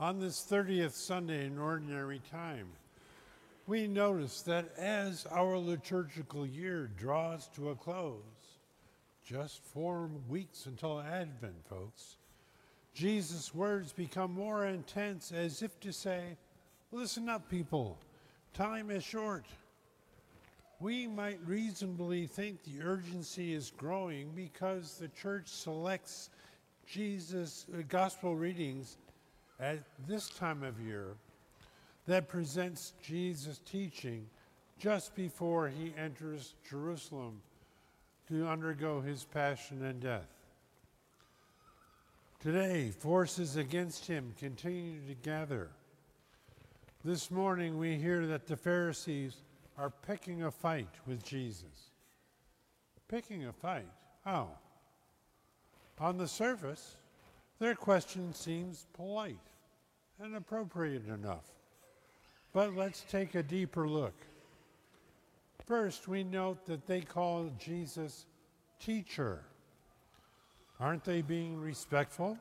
On this 30th Sunday in Ordinary Time, we notice that as our liturgical year draws to a close, just four weeks until Advent, folks, Jesus' words become more intense as if to say, Listen up, people, time is short. We might reasonably think the urgency is growing because the church selects Jesus' gospel readings at this time of year that presents Jesus' teaching just before he enters Jerusalem to undergo his passion and death. Today, forces against him continue to gather. This morning, we hear that the Pharisees are picking a fight with Jesus. Picking a fight? How? On the surface, their question seems polite and appropriate enough. But let's take a deeper look. First, we note that they call Jesus teacher. Aren't they being respectful?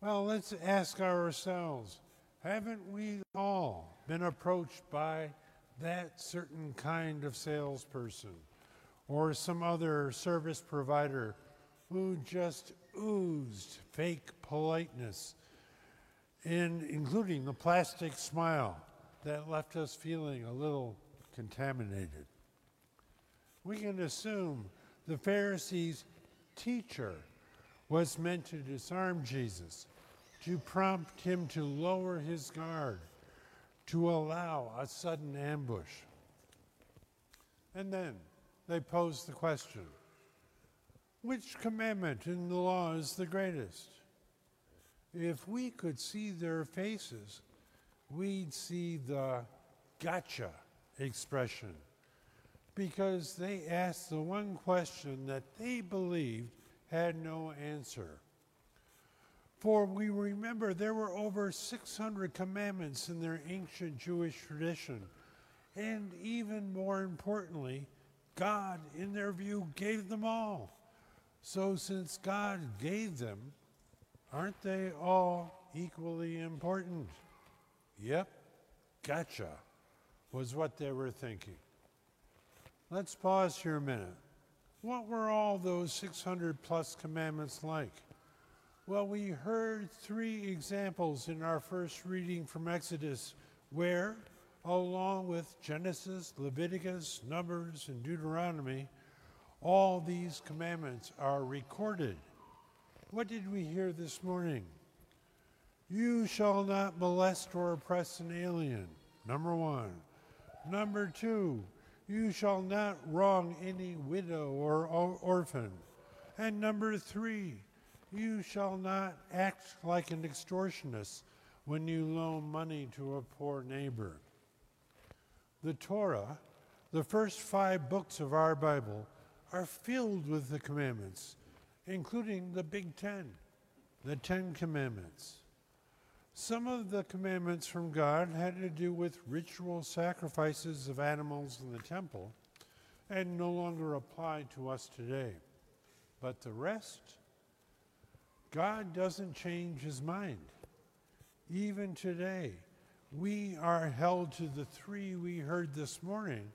Well, let's ask ourselves haven't we all been approached by that certain kind of salesperson or some other service provider who just oozed fake politeness, in, including the plastic smile that left us feeling a little contaminated? We can assume the Pharisees' teacher was meant to disarm Jesus, to prompt him to lower his guard, to allow a sudden ambush. And then they pose the question which commandment in the law is the greatest? If we could see their faces, we'd see the gotcha expression because they asked the one question that they believed had no answer. For we remember there were over 600 commandments in their ancient Jewish tradition. And even more importantly, God, in their view, gave them all. So, since God gave them, aren't they all equally important? Yep, gotcha, was what they were thinking. Let's pause here a minute. What were all those 600 plus commandments like? Well, we heard three examples in our first reading from Exodus where, along with Genesis, Leviticus, Numbers, and Deuteronomy, all these commandments are recorded. What did we hear this morning? You shall not molest or oppress an alien, number one. Number two, you shall not wrong any widow or orphan. And number three, you shall not act like an extortionist when you loan money to a poor neighbor. The Torah, the first five books of our Bible, are filled with the commandments, including the Big Ten, the Ten Commandments. Some of the commandments from God had to do with ritual sacrifices of animals in the temple and no longer apply to us today. But the rest, God doesn't change his mind. Even today, we are held to the three we heard this morning,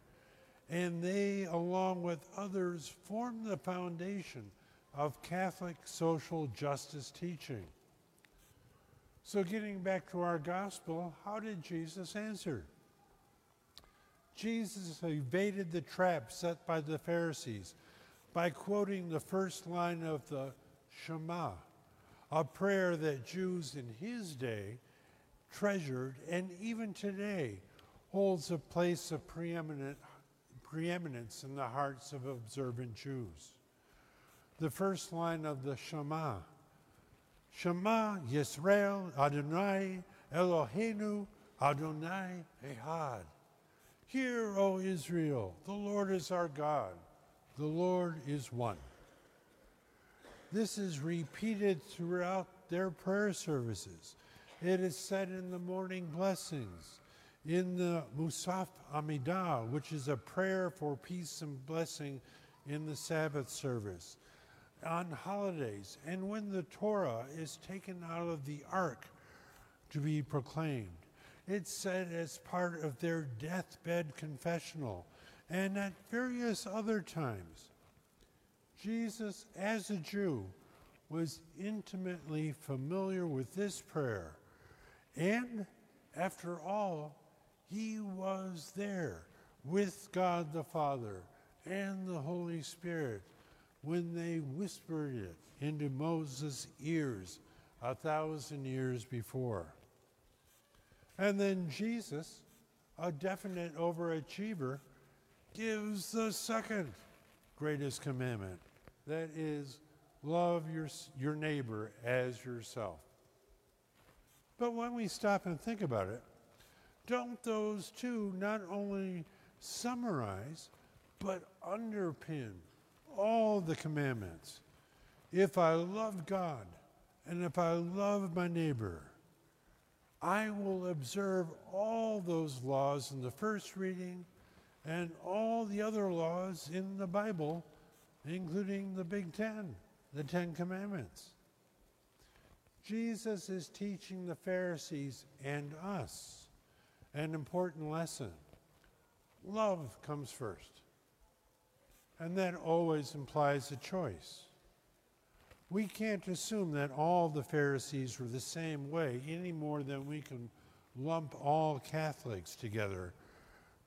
and they, along with others, form the foundation of Catholic social justice teaching. So, getting back to our gospel, how did Jesus answer? Jesus evaded the trap set by the Pharisees by quoting the first line of the Shema, a prayer that Jews in his day treasured and even today holds a place of preeminent, preeminence in the hearts of observant Jews. The first line of the Shema Shema Yisrael Adonai Eloheinu Adonai Ehad. Hear, O Israel, the Lord is our God, the Lord is one. This is repeated throughout their prayer services. It is said in the morning blessings, in the Musaf Amidah, which is a prayer for peace and blessing in the Sabbath service on holidays and when the Torah is taken out of the ark to be proclaimed. It's said as part of their deathbed confessional and at various other times. Jesus, as a Jew, was intimately familiar with this prayer. And after all, he was there with God the Father and the Holy Spirit when they whispered it into Moses' ears a thousand years before. And then Jesus, a definite overachiever, gives the second greatest commandment that is, love your, your neighbor as yourself. But when we stop and think about it, don't those two not only summarize, but underpin all the commandments? If I love God and if I love my neighbor, I will observe all those laws in the first reading and all the other laws in the Bible, including the Big Ten, the Ten Commandments. Jesus is teaching the Pharisees and us an important lesson. Love comes first. And that always implies a choice. We can't assume that all the Pharisees were the same way any more than we can lump all Catholics together.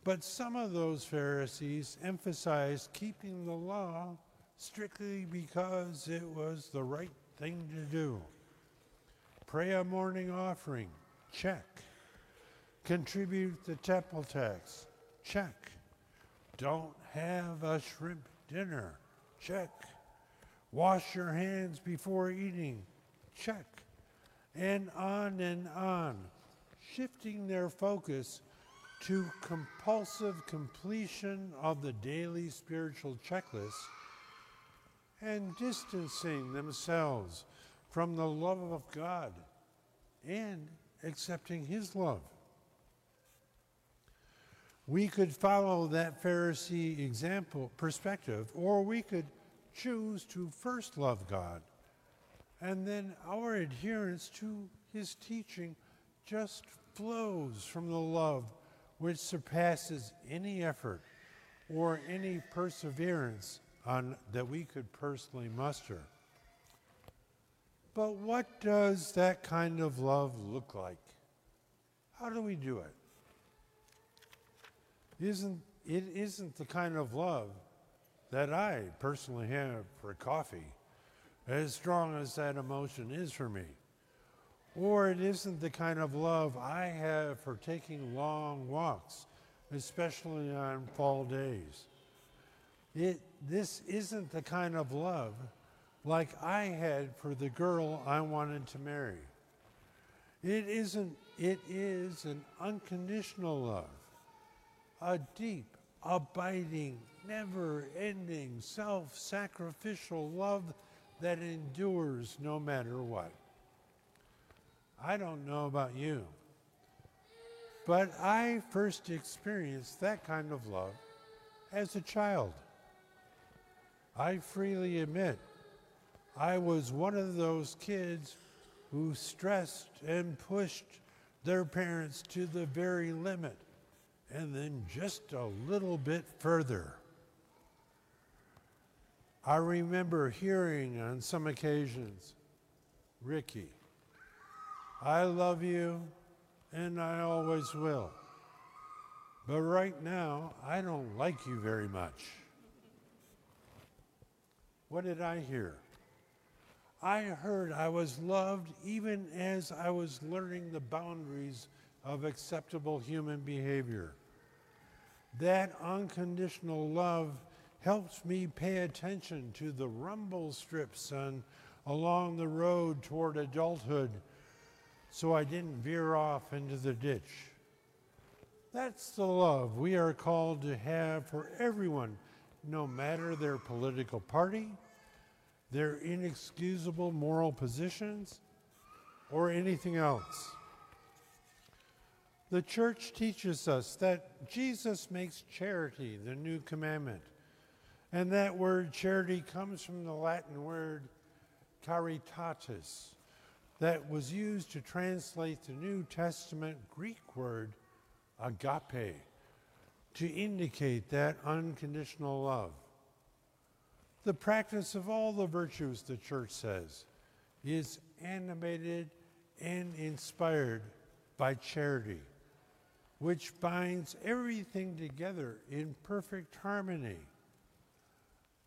But some of those Pharisees emphasized keeping the law strictly because it was the right thing to do. Pray a morning offering, check. Contribute the temple tax, check. Don't have a shrimp dinner, check. Wash your hands before eating, check. And on and on, shifting their focus to compulsive completion of the daily spiritual checklist and distancing themselves from the love of God and accepting His love. We could follow that Pharisee example perspective, or we could choose to first love God, and then our adherence to His teaching just flows from the love which surpasses any effort or any perseverance on, that we could personally muster. But what does that kind of love look like? How do we do it? Isn't, it isn't the kind of love that I personally have for coffee, as strong as that emotion is for me. Or it isn't the kind of love I have for taking long walks, especially on fall days. It, this isn't the kind of love like I had for the girl I wanted to marry. It isn't, it is an unconditional love, a deep, abiding, never ending, self sacrificial love that endures no matter what. I don't know about you, but I first experienced that kind of love as a child. I freely admit I was one of those kids who stressed and pushed their parents to the very limit and then just a little bit further. I remember hearing on some occasions, Ricky, I love you and I always will. But right now, I don't like you very much. What did I hear? I heard I was loved even as I was learning the boundaries of acceptable human behavior. That unconditional love helps me pay attention to the rumble strips on, along the road toward adulthood so I didn't veer off into the ditch. That's the love we are called to have for everyone, no matter their political party, their inexcusable moral positions, or anything else. The church teaches us that Jesus makes charity the new commandment. And that word charity comes from the Latin word caritatis, that was used to translate the New Testament Greek word agape to indicate that unconditional love. The practice of all the virtues, the church says, is animated and inspired by charity, which binds everything together in perfect harmony.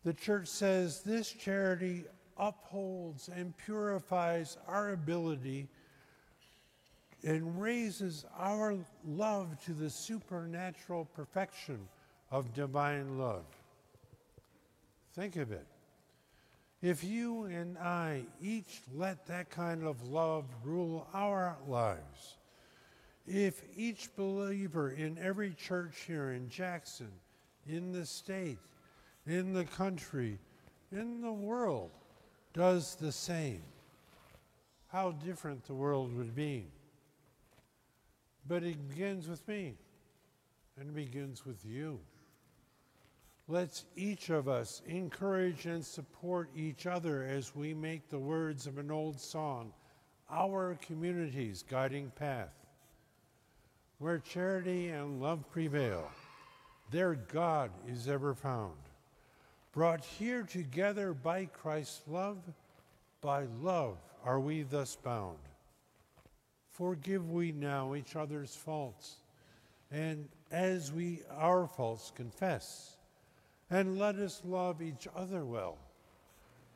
The church says this charity upholds and purifies our ability and raises our love to the supernatural perfection of divine love. Think of it. If you and I each let that kind of love rule our lives, if each believer in every church here in Jackson, in the state, in the country, in the world, does the same, how different the world would be. But it begins with me, and it begins with you. Let's each of us encourage and support each other as we make the words of an old song our community's guiding path. Where charity and love prevail, there God is ever found. Brought here together by Christ's love, by love are we thus bound. Forgive we now each other's faults, and as we our faults confess, and let us love each other well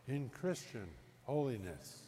in Christian holiness.